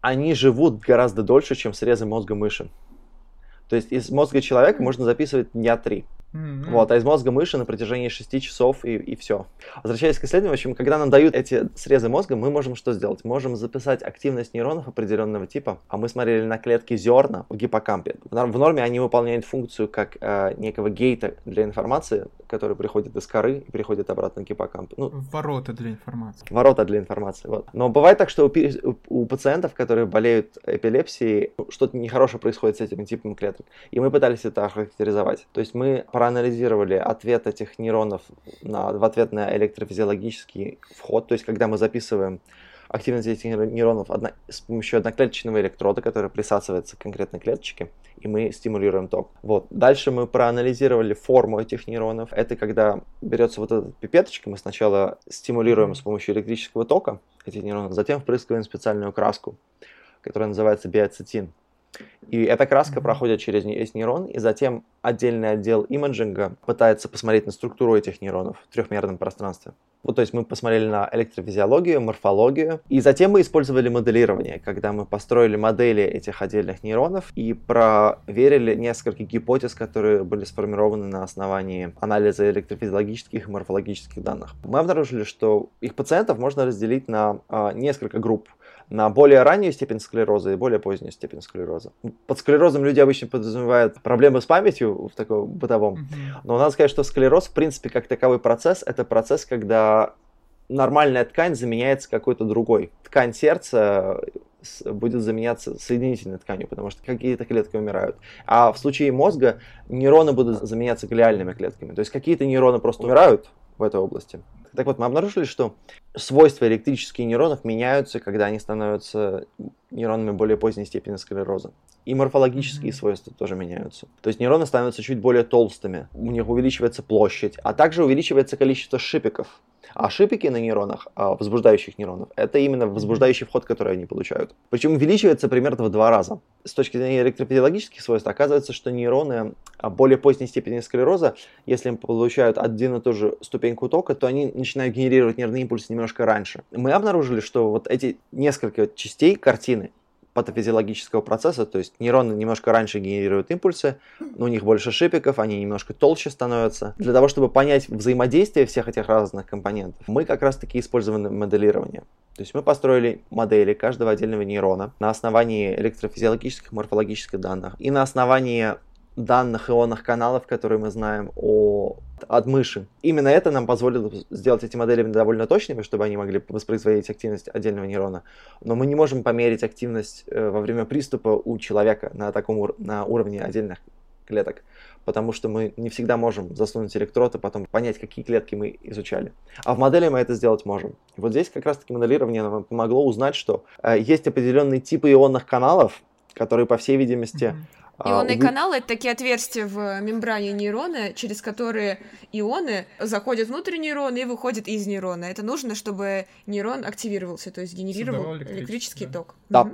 они живут гораздо дольше, чем срезы мозга мыши. То есть из мозга человека можно записывать дня три. М, Вот, а из мозга мыши на протяжении 6 часов и, и все. Возвращаясь к исследованию, в общем, когда нам дают эти срезы мозга, мы можем что сделать? Можем записать активность нейронов определенного типа, а мы смотрели на клетки зерна в гиппокампе. В нор- в норме они выполняют функцию как э, некого гейта для информации, который приходит из коры и приходит обратно к гиппокампу. Ну, Ворота для информации. ворота для информации. Вот. Но бывает так, что у, у- у пациентов, которые болеют эпилепсией, что-то нехорошее происходит с этим типом клеток. И мы пытались это охарактеризовать. То есть мы проанализировали ответ этих нейронов на, в ответ на электрофизиологический вход. То есть когда мы записываем активность этих нейро- нейронов одно- с помощью одноклеточного электрода, который присасывается к конкретной клеточке, и мы стимулируем ток. Вот. Дальше мы проанализировали форму этих нейронов. Это когда берется вот эта пипеточка, мы сначала стимулируем с помощью электрического тока эти нейроны, затем впрыскиваем специальную краску, которая называется биоцетин. И эта краска проходит через весь нейрон, и затем отдельный отдел имиджинга пытается посмотреть на структуру этих нейронов в трехмерном пространстве. Вот, то есть мы посмотрели на электрофизиологию, морфологию, и затем мы использовали моделирование, когда мы построили модели этих отдельных нейронов и проверили несколько гипотез, которые были сформированы на основании анализа электрофизиологических и морфологических данных. Мы обнаружили, что их пациентов можно разделить на а, несколько групп на более раннюю степень склероза и более позднюю степень склероза. Под склерозом люди обычно подразумевают проблемы с памятью в таком бытовом, но надо сказать, что склероз, в принципе, как таковой процесс, это процесс, когда нормальная ткань заменяется какой-то другой. Ткань сердца с- будет заменяться соединительной тканью, потому что какие-то клетки умирают. А в случае мозга нейроны будут заменяться глиальными клетками. То есть какие-то нейроны просто умирают в этой области. Так вот, мы обнаружили, что свойства электрических нейронов меняются, когда они становятся нейронами более поздней степени склероза. И морфологические Мгм. свойства тоже меняются. То есть нейроны становятся чуть более толстыми, у них увеличивается площадь, а также увеличивается количество шипиков. А шипики на нейронах, а, возбуждающих нейронов, это именно возбуждающий вход, который они получают. Причем увеличивается примерно в два раза. С точки зрения электрофизиологических свойств, оказывается, что нейроны а, более поздней степени склероза, если им получают один и ту же ступеньку тока, то они начинают генерировать нервный импульс немножко раньше. Мы обнаружили, что вот эти несколько частей картины патофизиологического процесса, то есть нейроны немножко раньше генерируют импульсы, но у них больше шипиков, они немножко толще становятся. Для того, чтобы понять взаимодействие всех этих разных компонентов, мы как раз-таки использовали моделирование. То есть мы построили модели каждого отдельного нейрона на основании электрофизиологических, морфологических данных и на основании данных ионных каналов, которые мы знаем о, от мыши. Именно это нам позволило сделать эти модели довольно точными, чтобы они могли воспроизводить активность отдельного нейрона. Но мы не можем померить активность э, во время приступа у человека на таком ур- на уровне отдельных клеток, потому что мы не всегда можем засунуть электрод и потом понять, какие клетки мы изучали. А в модели мы это сделать можем. И вот здесь как раз-таки моделирование нам помогло узнать, что э, есть определенные типы ионных каналов, которые, по всей видимости, Мгм. А, Ионные уви- каналы — это такие отверстия в мембране нейрона, через которые ионы заходят внутрь нейрона и выходят из нейрона. Это нужно, чтобы нейрон активировался, то есть генерировал электрический да. ток. Да.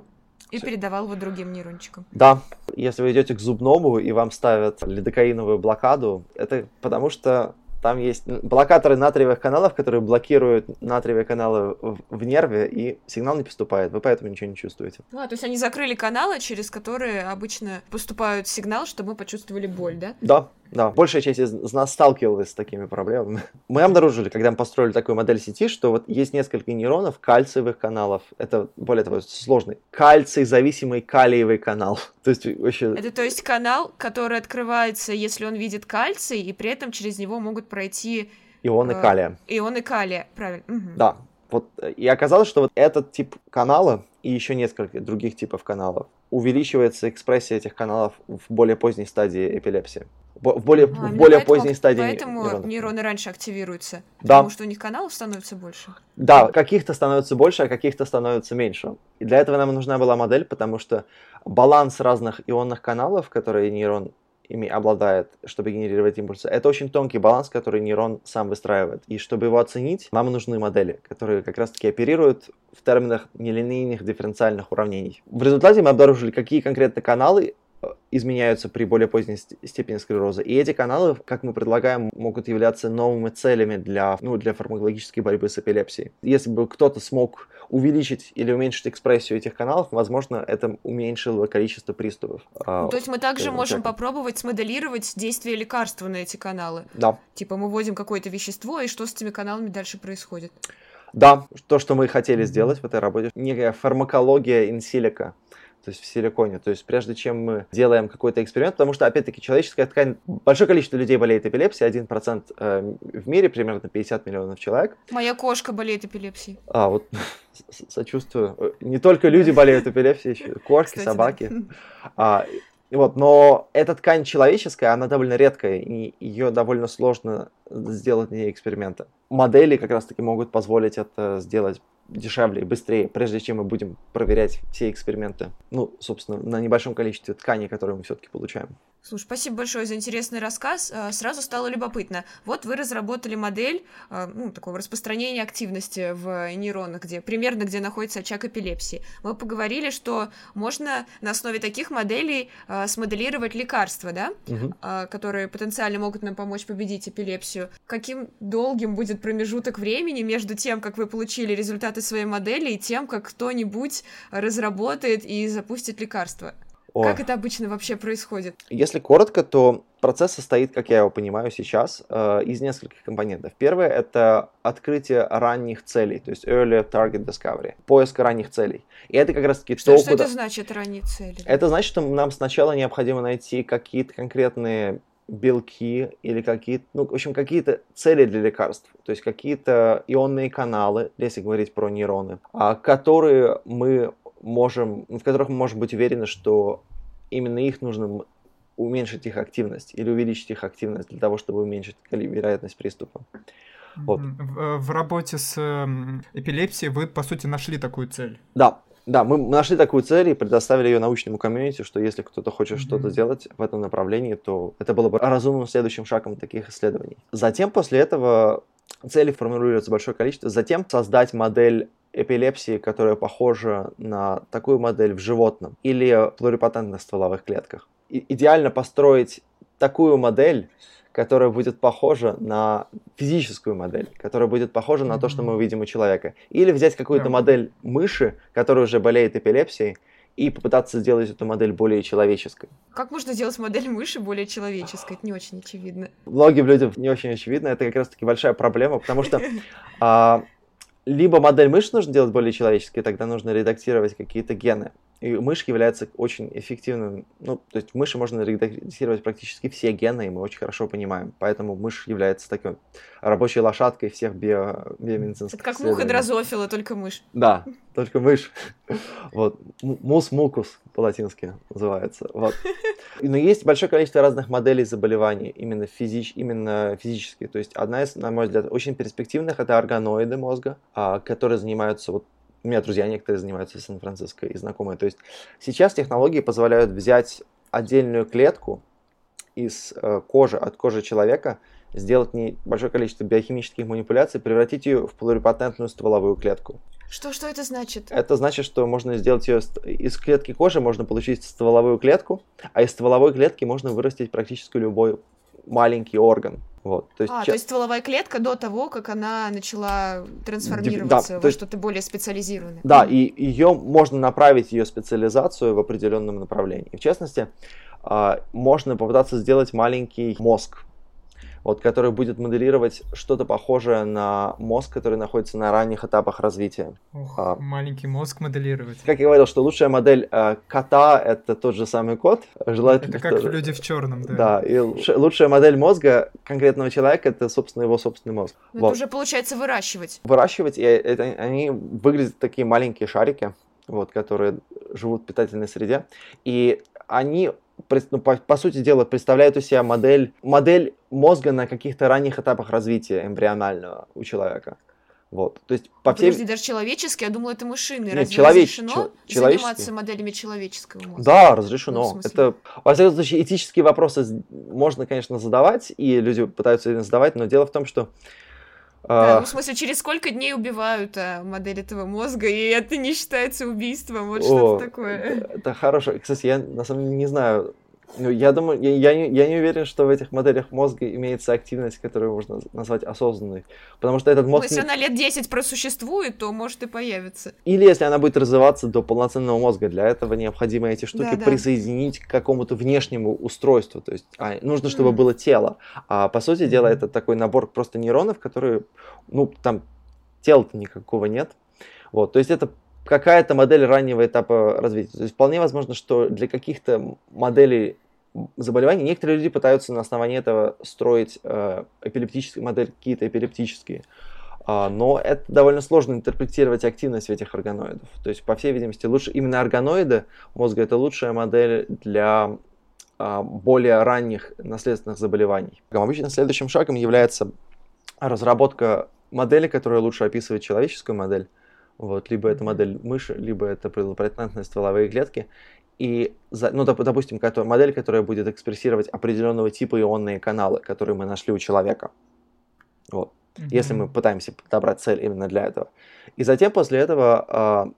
И Всё. передавал его другим нейрончикам. Да, если вы идете к зубному и вам ставят лидокаиновую блокаду, это потому что там есть блокаторы натриевых каналов, которые блокируют натриевые каналы в, нерве, и сигнал не поступает. Вы поэтому ничего не чувствуете. А, то есть они закрыли каналы, через которые обычно поступают сигнал, чтобы мы почувствовали боль, да? Да, да. Большая часть из нас сталкивалась с такими проблемами. Мы обнаружили, когда мы построили такую модель сети, что вот есть несколько нейронов кальциевых каналов. Это, более того, сложный. Кальций-зависимый калиевый канал. То есть вообще... Это то есть канал, который открывается, если он видит кальций, и при этом через него могут пройти Ионы э, калия. ионы калия. Правильно. Мгм. Да. Вот, э, и оказалось, что вот этот тип канала и еще несколько других типов каналов увеличивается экспрессия этих каналов в более поздней стадии эпилепсии. В более, А, в более поэтому- поздней стадии Поэтому нейронов. нейроны раньше активируются. Да. Потому что у них каналов становится больше. Да, каких-то становится больше, а каких-то становится меньше. И для этого нам нужна была модель, потому что баланс разных ионных каналов, которые нейрон ими обладает, чтобы генерировать импульсы. Это очень тонкий баланс, который нейрон сам выстраивает. И чтобы его оценить, нам нужны модели, которые как раз-таки оперируют в терминах нелинейных дифференциальных уравнений. В результате мы обнаружили, какие конкретно каналы изменяются при более поздней степени склероза. И эти каналы, как мы предлагаем, могут являться новыми целями для, ну, для фармакологической борьбы с эпилепсией. Если бы кто-то смог увеличить или уменьшить экспрессию этих каналов, возможно, это уменьшило количество приступов. Ну, то есть мы также можем так. попробовать смоделировать действие лекарства на эти каналы. Да. Типа мы вводим какое-то вещество, и что с этими каналами дальше происходит? Да, то, что мы хотели сделать в этой работе, некая фармакология инсилика то есть в силиконе. То есть прежде чем мы делаем какой-то эксперимент, потому что, опять-таки, человеческая ткань, большое количество людей болеет эпилепсией, 1% э, в мире, примерно 50 миллионов человек. Моя кошка болеет эпилепсией. А, вот сочувствую. Э, не только люди болеют эпилепсией, еще кошки, Кстати, собаки. Да. А, вот, но эта ткань человеческая, она довольно редкая, и ее довольно сложно сделать не эксперименты. Модели как раз-таки могут позволить это сделать дешевле и быстрее, прежде чем мы будем проверять все эксперименты, ну, собственно, на небольшом количестве тканей, которые мы все-таки получаем. Слушай, спасибо большое за интересный рассказ. А, сразу стало любопытно. Вот вы разработали модель а, ну, такого распространения активности в нейронах, где примерно где находится очаг эпилепсии. Мы поговорили, что можно на основе таких моделей а, смоделировать лекарства, да, угу. которые потенциально могут нам помочь победить эпилепсию. Каким долгим будет промежуток времени между тем, как вы получили результаты своей модели, и тем, как кто-нибудь разработает и запустит лекарство? О. Как это обычно вообще происходит? Если коротко, то процесс состоит, как я его понимаю сейчас, э, из нескольких компонентов. Первое — это открытие ранних целей, то есть early target discovery, поиск ранних целей. И это как раз-таки что, то, что куда... это значит, ранние цели? Это значит, что нам сначала необходимо найти какие-то конкретные белки или какие-то, ну, в общем, какие-то цели для лекарств, то есть какие-то ионные каналы, если говорить про нейроны, а, которые мы можем, в которых мы можем быть уверены, что именно их нужно уменьшить их активность или увеличить их активность для того, чтобы уменьшить вероятность приступа. Вот. В, в работе с эпилепсией вы, по сути, нашли такую цель. Да, да, мы нашли такую цель и предоставили ее научному комьюнити, что если кто-то хочет mm-hmm. что-то сделать в этом направлении, то это было бы разумным следующим шагом таких исследований. Затем после этого цели формулируется большое количество. Затем создать модель эпилепсии, которая похожа на такую модель в животном или плурипатентных стволовых клетках. И идеально построить такую модель, которая будет похожа на физическую модель, которая будет похожа на то, что мы увидим у человека. Или взять какую-то модель мыши, которая уже болеет эпилепсией, и попытаться сделать эту модель более человеческой. Как можно сделать модель мыши более человеческой? Это не очень очевидно. Многим людям не очень очевидно. Это как раз-таки большая проблема, потому что а, либо модель мышц нужно делать более человеческой, тогда нужно редактировать какие-то гены. И мышь является очень эффективным, ну, то есть мыши можно редактировать практически все гены, и мы очень хорошо понимаем. Поэтому мышь является такой рабочей лошадкой всех био, биомедицинских Это как муха дрозофила, только мышь. Да, только мышь. Вот. Мус мукус по-латински называется. Вот. Но есть большое количество разных моделей заболеваний, именно, физич, именно физические. То есть одна из, на мой взгляд, очень перспективных это органоиды мозга, а, которые занимаются вот у меня друзья некоторые занимаются в Сан-Франциско и знакомые. То есть сейчас технологии позволяют взять отдельную клетку из э, кожи, от кожи человека, сделать не большое количество биохимических манипуляций, превратить ее в плурипатентную стволовую клетку. Что, что это значит? Это значит, что можно сделать ее из клетки кожи, можно получить стволовую клетку, а из стволовой клетки можно вырастить практически любой маленький орган. Вот, то есть, а, ча... то есть стволовая клетка до того, как она начала трансформироваться да, во есть... что-то более специализированное. Да, и ее можно направить ее специализацию в определенном направлении. В частности, а, можно попытаться сделать маленький мозг, вот, который будет моделировать что-то похожее на мозг, который находится на ранних этапах развития. Ох, а, маленький мозг моделировать. Как я говорил, что лучшая модель э, кота — это тот же самый кот. Желательно, это как что... люди в черном, да. Да, и лучшая модель мозга конкретного человека — это, собственно, его собственный мозг. Но вот. Это уже получается выращивать. Выращивать, и это, они выглядят такие маленькие шарики, вот, которые живут в питательной среде, и они ну, по, по сути дела, представляют из себя модель, модель мозга на каких-то ранних этапах развития эмбрионального у человека. Вот. То есть, по всей... Подожди, даже человеческий, я думала, это машины. Нет, Разве человеч- разрешено чел- человеческий. заниматься моделями человеческого мозга? Да, разрешено. Ну, это, во всяком случае, этические вопросы можно, конечно, задавать, и люди пытаются задавать, но дело в том, что... Да, а, ну, в смысле, через сколько дней убивают а, модель этого мозга, и это не считается убийством, вот что-то такое. Это хорошо. Кстати, я на самом деле не знаю. Ну, я думаю, я, я не, я не уверен, что в этих моделях мозга имеется активность, которую можно назвать осознанной. Потому что этот Ну, мозг... если не- она лет 10 просуществует, то может и появится. Или если она будет развиваться до полноценного мозга, для этого необходимо эти штуки Да-да. присоединить к какому-то внешнему устройству. То есть а, нужно, чтобы Мгм. было тело. А по сути дела, это такой набор просто нейронов, которые, ну, там тела-то никакого нет. Вот, то есть это какая-то модель раннего этапа развития. То есть вполне возможно, что для каких-то моделей заболеваний некоторые люди пытаются на основании этого строить э, эпилептические модели, какие-то эпилептические. А, но это довольно сложно интерпретировать активность этих органоидов. То есть, по всей видимости, лучше именно органоиды мозга это лучшая модель для а, более ранних наследственных заболеваний. Обычно следующим шагом является разработка модели, которая лучше описывает человеческую модель. Вот, либо это модель мыши, либо это предпатентные стволовые клетки. И, за- ну, доп- допустим, кото- модель, которая будет экспрессировать определенного типа ионные каналы, которые мы нашли у человека. Вот если мы пытаемся подобрать цель именно для этого. И затем после этого а,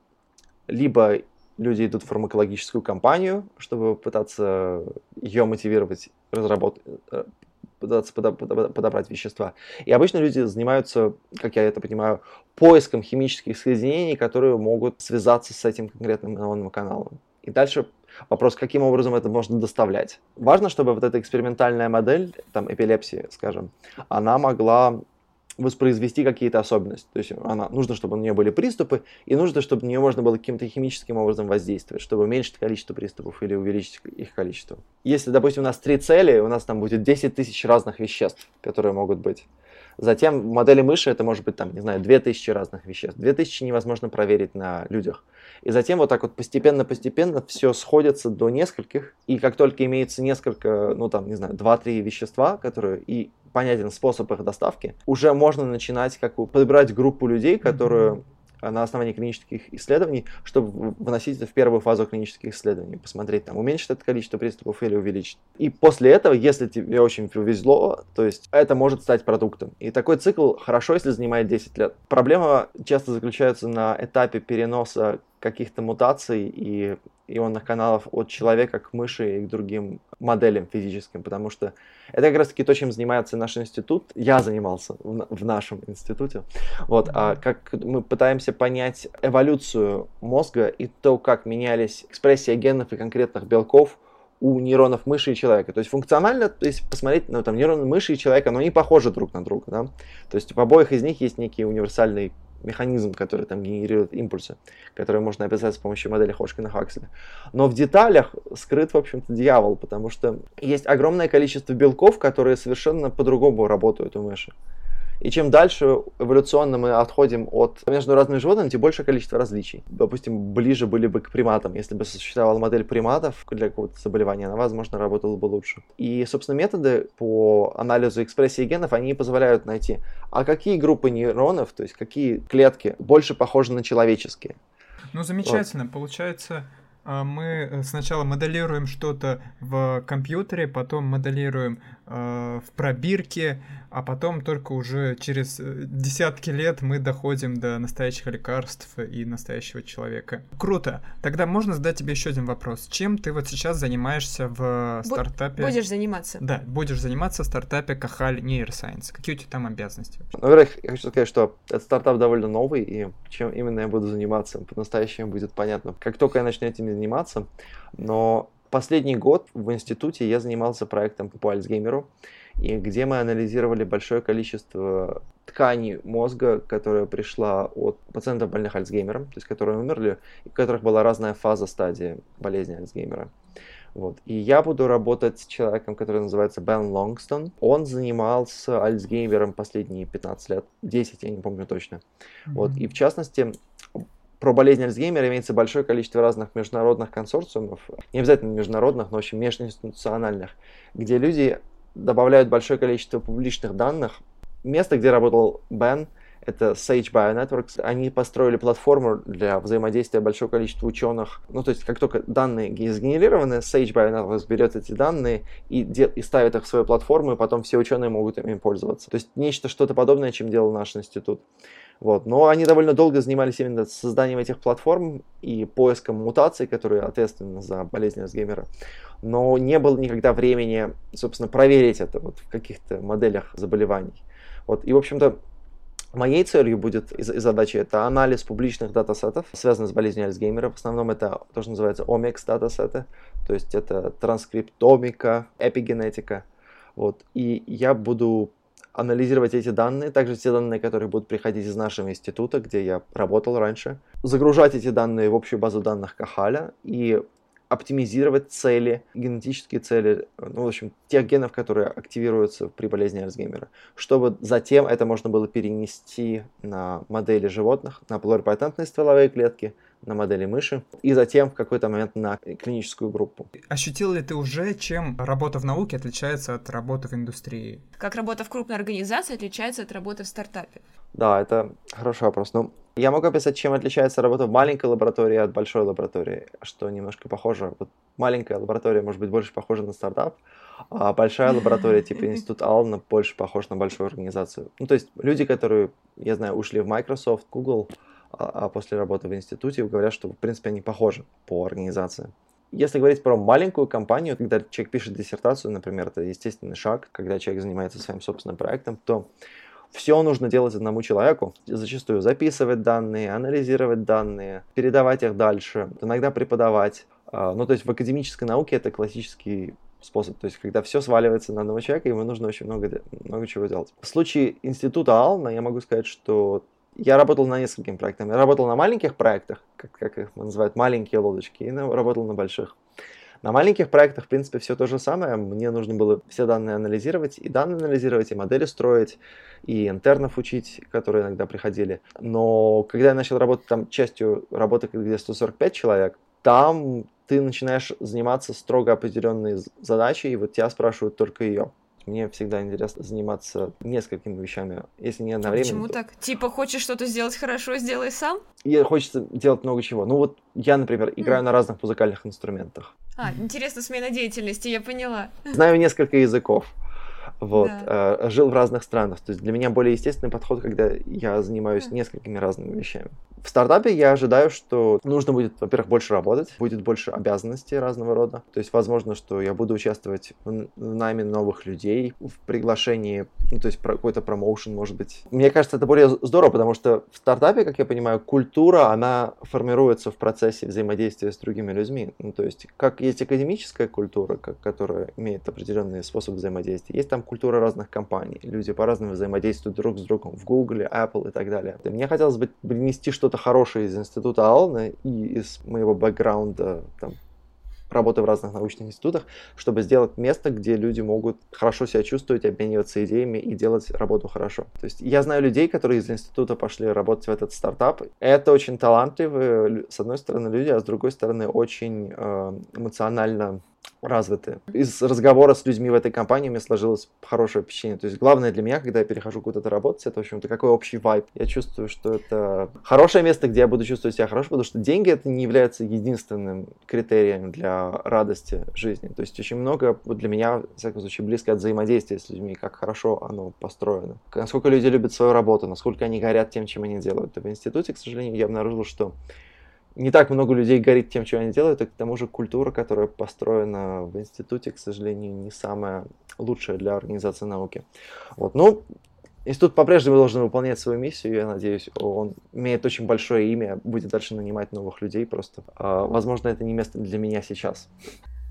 либо люди идут в фармакологическую компанию, чтобы пытаться ее мотивировать, разработать, э, пытаться подо- подо- подобрать вещества. И обычно люди занимаются, как я это понимаю, поиском химических соединений, которые могут связаться с этим конкретным ионным каналом. И дальше вопрос, каким образом это можно доставлять. Важно, чтобы вот эта экспериментальная модель, там, эпилепсии, скажем, она могла воспроизвести какие-то особенности. То есть она, нужно, чтобы у нее были приступы, и нужно, чтобы на нее можно было каким-то химическим образом воздействовать, чтобы уменьшить количество приступов или увеличить их количество. Если, допустим, у нас три цели, у нас там будет 10 тысяч разных веществ, которые могут быть. Затем в модели мыши это может быть, там, не знаю, 2000 разных веществ. 2000 невозможно проверить на людях. И затем вот так вот постепенно-постепенно все сходится до нескольких. И как только имеется несколько, ну там, не знаю, 2-3 вещества, которые и понятен способ их доставки, уже можно начинать как подбирать группу людей, которые а, на основании клинических исследований, чтобы в- вносить это в первую фазу клинических исследований, посмотреть, там, уменьшит это количество приступов или увеличит. И после этого, если тебе очень повезло, то есть это может стать продуктом. И такой цикл хорошо, если занимает 10 лет. Проблема часто заключается на этапе переноса каких-то мутаций и ионных каналов от человека к мыши и к другим моделям физическим, потому что это как раз-таки то, чем занимается наш институт. Я занимался в, в нашем институте. Вот, а как мы пытаемся понять эволюцию мозга и то, как менялись экспрессия генов и конкретных белков у нейронов мыши и человека. То есть функционально, то есть посмотреть, ну там нейроны мыши и человека, но они похожи друг на друга, да. То есть в обоих из них есть некий универсальный механизм, который там генерирует импульсы, которые можно описать с помощью модели Хошкина-Хаксли. Но в деталях скрыт, в общем-то, дьявол, потому что есть огромное количество белков, которые совершенно по-другому работают у мыши. И чем дальше эволюционно мы отходим от между разными животными, тем больше количество различий. Допустим, ближе были бы к приматам. Если бы существовала модель приматов для какого-то заболевания, она, возможно, работала бы лучше. И, собственно, методы по анализу экспрессии генов, они позволяют найти, а какие группы нейронов, то есть какие клетки больше похожи на человеческие. Ну, замечательно. Получается, а, мы э, сначала моделируем что-то в компьютере, потом моделируем э, в пробирке, а потом только уже через э, десятки лет мы доходим до настоящих лекарств и настоящего человека. Круто. Тогда можно задать тебе еще один вопрос. Чем ты вот сейчас занимаешься в Бу- стартапе? Будешь заниматься. Да, будешь заниматься в стартапе Кахаль Нейросайенс. Какие у тебя там обязанности? Ну, во-первых, я хочу сказать, что этот стартап довольно новый, и чем именно я буду заниматься, по-настоящему будет понятно, как только я начну этим заниматься. Но последний год в институте я занимался проектом по Альцгеймеру, и где мы анализировали большое количество тканей мозга, которая пришла от пациентов больных Альцгеймером, то есть которые умерли, и у которых была разная фаза стадии болезни Альцгеймера. Вот. И я буду работать с человеком, который называется Бен Лонгстон. Он занимался Альцгеймером последние 15 лет, 10, я не помню точно. Вот. И в частности, про болезнь Альцгеймера имеется большое количество разных международных консорциумов, не обязательно международных, но очень межинституциональных, где люди добавляют большое количество публичных данных. Место, где работал Бен, это Sage Bionetworks. Они построили платформу для взаимодействия большого количества ученых. Ну, то есть, как только данные сгенерированы, Sage Bionetworks берет эти данные и, де- и ставит их в свою платформу, и потом все ученые могут ими пользоваться. То есть, нечто, что-то подобное, чем делал наш институт. Вот. Но они довольно долго занимались именно созданием этих платформ и поиском мутаций, которые ответственны за болезнь Альцгеймера. Но не было никогда времени, собственно, проверить это вот в каких-то моделях заболеваний. Вот. И, в общем-то, Моей целью будет и задачей это анализ публичных датасетов, связанных с болезнью Альцгеймера. В основном это то, что называется omics датасеты, то есть это транскриптомика, эпигенетика. Вот. И я буду анализировать эти данные, также те данные, которые будут приходить из нашего института, где я работал раньше, загружать эти данные в общую базу данных Кахаля и оптимизировать цели, генетические цели, ну, в общем, тех генов, которые активируются при болезни Альцгеймера, чтобы затем это можно было перенести на модели животных, на плурипатентные стволовые клетки, на модели мыши, и затем в какой-то момент на клиническую группу. Ощутил ли ты уже, чем работа в науке отличается от работы в индустрии? Как работа в крупной организации отличается от работы в стартапе? Да, это хороший вопрос. Ну, я могу описать, чем отличается работа в маленькой лаборатории от большой лаборатории, что немножко похоже. Вот маленькая лаборатория может быть больше похожа на стартап, а большая лаборатория типа Институт Ална больше похож на большую организацию. Ну, то есть люди, которые, я знаю, ушли в Microsoft, Google, а, а после работы в институте говорят, что, в принципе, они похожи по организации. Если говорить про маленькую компанию, когда человек пишет диссертацию, например, это естественный шаг, когда человек занимается своим собственным проектом, то все нужно делать одному человеку. Зачастую записывать данные, анализировать данные, передавать их дальше, иногда преподавать. А, ну, то есть в академической науке это классический способ. То есть, когда все сваливается на одного человека, ему нужно очень много, много чего делать. В случае института Ална я могу сказать, что я работал на нескольких проектах. Я работал на маленьких проектах, как, как их называют, маленькие лодочки, и на, работал на больших. На маленьких проектах, в принципе, все то же самое. Мне нужно было все данные анализировать, и данные анализировать, и модели строить, и интернов учить, которые иногда приходили. Но когда я начал работать там частью работы, где 145 человек, там ты начинаешь заниматься строго определенной задачей, и вот тебя спрашивают только ее. Мне всегда интересно заниматься несколькими вещами, если не одновременно. А почему то... так? Типа, хочешь что-то сделать хорошо, сделай сам? И хочется делать много чего. Ну вот я, например, играю mm. на разных музыкальных инструментах. А, интересно, смена деятельности, я поняла. Знаю несколько языков. Вот, да. э, жил в разных странах. То есть для меня более естественный подход, когда я занимаюсь mm. несколькими разными вещами. В стартапе я ожидаю, что нужно будет, во-первых, больше работать, будет больше обязанностей разного рода. То есть, возможно, что я буду участвовать в найме новых людей, в приглашении, ну, то есть какой-то промоушен, может быть. Мне кажется, это более здорово, потому что в стартапе, как я понимаю, культура, она формируется в процессе взаимодействия с другими людьми. Ну, то есть, как есть академическая культура, как, которая имеет определенный способ взаимодействия, есть там культура разных компаний. Люди по-разному взаимодействуют друг с другом в Google, Apple и так далее. Мне хотелось бы принести что-то хорошее из института Алны и из моего бэкграунда, там, работы в разных научных институтах, чтобы сделать место, где люди могут хорошо себя чувствовать, обмениваться идеями и делать работу хорошо. То есть я знаю людей, которые из института пошли работать в этот стартап. Это очень талантливые, с одной стороны, люди, а с другой стороны, очень э, эмоционально развиты. Из разговора с людьми в этой компании меня сложилось хорошее впечатление. То есть главное для меня, когда я перехожу куда-то работать, это, в общем-то, какой общий вайб. Я чувствую, что это хорошее место, где я буду чувствовать себя хорошо, потому что деньги это не является единственным критерием для радости жизни. То есть очень много для меня, в всяком случае, близко от взаимодействия с людьми, как хорошо оно построено. Насколько люди любят свою работу, насколько они горят тем, чем они делают. И в институте, к сожалению, я обнаружил, что не так много людей горит тем, что они делают, и к тому же культура, которая построена в институте, к сожалению, не самая лучшая для организации науки. Вот. Ну, институт по-прежнему должен выполнять свою миссию, я надеюсь, он имеет очень большое имя, будет дальше нанимать новых людей просто. А, возможно, это не место для меня сейчас.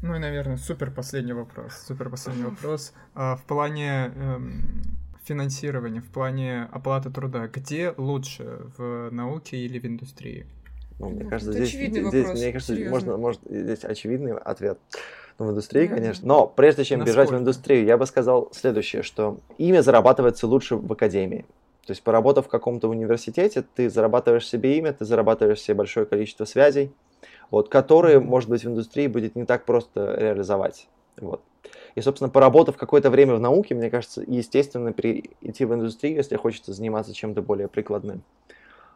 Ну и, наверное, супер последний вопрос. Супер последний вопрос. А, в плане эм, финансирования, в плане оплаты труда, где лучше, в науке или в индустрии? Ну, мне кажется, здесь, здесь, вопрос, мне кажется, можно, может, здесь очевидный ответ. Ну, в индустрии, mm-hmm. конечно. Но прежде чем Насколько? бежать в индустрию, я бы сказал следующее, что имя зарабатывается лучше в академии. То есть, поработав в каком-то университете, ты зарабатываешь себе имя, ты зарабатываешь себе большое количество связей, вот, которые, может быть, в индустрии будет не так просто реализовать. Вот. И, собственно, поработав какое-то время в науке, мне кажется, естественно, перейти в индустрию, если хочется заниматься чем-то более прикладным.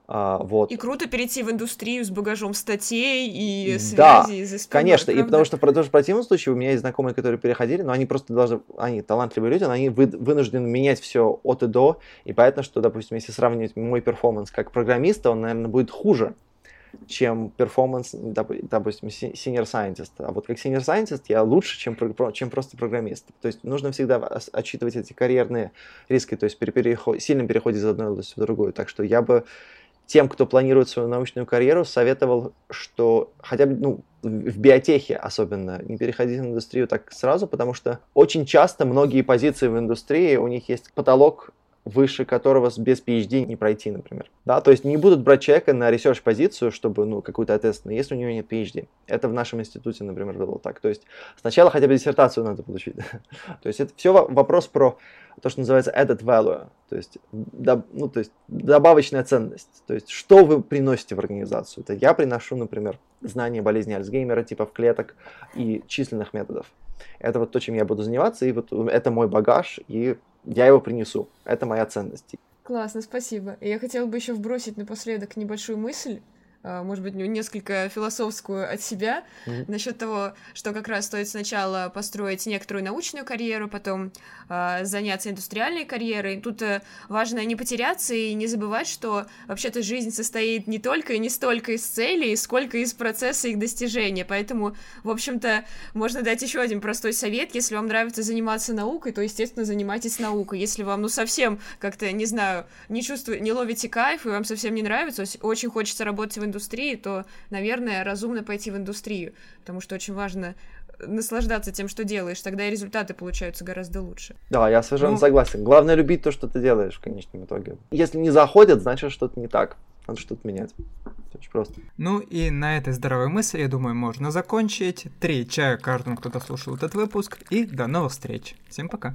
А, вот. И круто перейти в индустрию с багажом статей и связей да, за спиной, конечно, правда? и потому что, что в противном случае у меня есть знакомые, которые переходили, но они просто должны, они талантливые люди, но они вы, вынуждены менять все от и до, и понятно, что, допустим, если сравнивать мой performance как программиста, он, наверное, будет хуже, чем performance, допустим, senior scientist. А вот как senior scientist я лучше, чем, чем просто программист. То есть нужно всегда отчитывать эти карьерные риски, то есть при переход, сильном переходе из одной области в другую. Так что я бы тем, кто планирует свою научную карьеру, советовал, что хотя бы ну, в биотехе особенно не переходить в индустрию так сразу, потому что очень часто многие позиции в индустрии, у них есть потолок выше которого без PhD не пройти, например. Да, то есть не будут брать человека на research позицию, чтобы, ну, какую-то ответственную, если у него нет PhD. Это в нашем институте, например, было так. То есть сначала хотя бы диссертацию надо получить. то есть это все вопрос про то, что называется added value, то есть, доб, ну, то есть добавочная ценность. То есть что вы приносите в организацию? Это я приношу, например, знания болезни Альцгеймера, типов клеток и численных методов. Это вот то, чем я буду заниматься, и вот это мой багаж, и я его принесу. Это моя ценность. Классно, спасибо. Я хотела бы еще вбросить напоследок небольшую мысль. А, может быть, несколько философскую от себя mm-hmm. насчет того, что как раз стоит сначала построить некоторую научную карьеру, потом э, заняться индустриальной карьерой. Тут э, важно не потеряться и не забывать, что вообще-то жизнь состоит не только и не столько из целей, сколько из процесса их достижения. Поэтому, в общем-то, можно дать еще один простой совет. Если вам нравится заниматься наукой, то, естественно, занимайтесь наукой. Если вам, ну, совсем как-то, не знаю, не чувствуете, не ловите кайф, и вам совсем не нравится, очень хочется работать в индустрии, индустрии, то, наверное, разумно пойти в индустрию, потому что очень важно наслаждаться тем, что делаешь, тогда и результаты получаются гораздо лучше. Да, я совершенно ну... согласен. Главное любить то, что ты делаешь в конечном итоге. Если не заходят, значит что-то не так. Надо что-то менять. Очень просто. Ну и на этой здоровой мысли, я думаю, можно закончить. Три чая каждому, кто дослушал этот выпуск. И до новых встреч. Всем пока.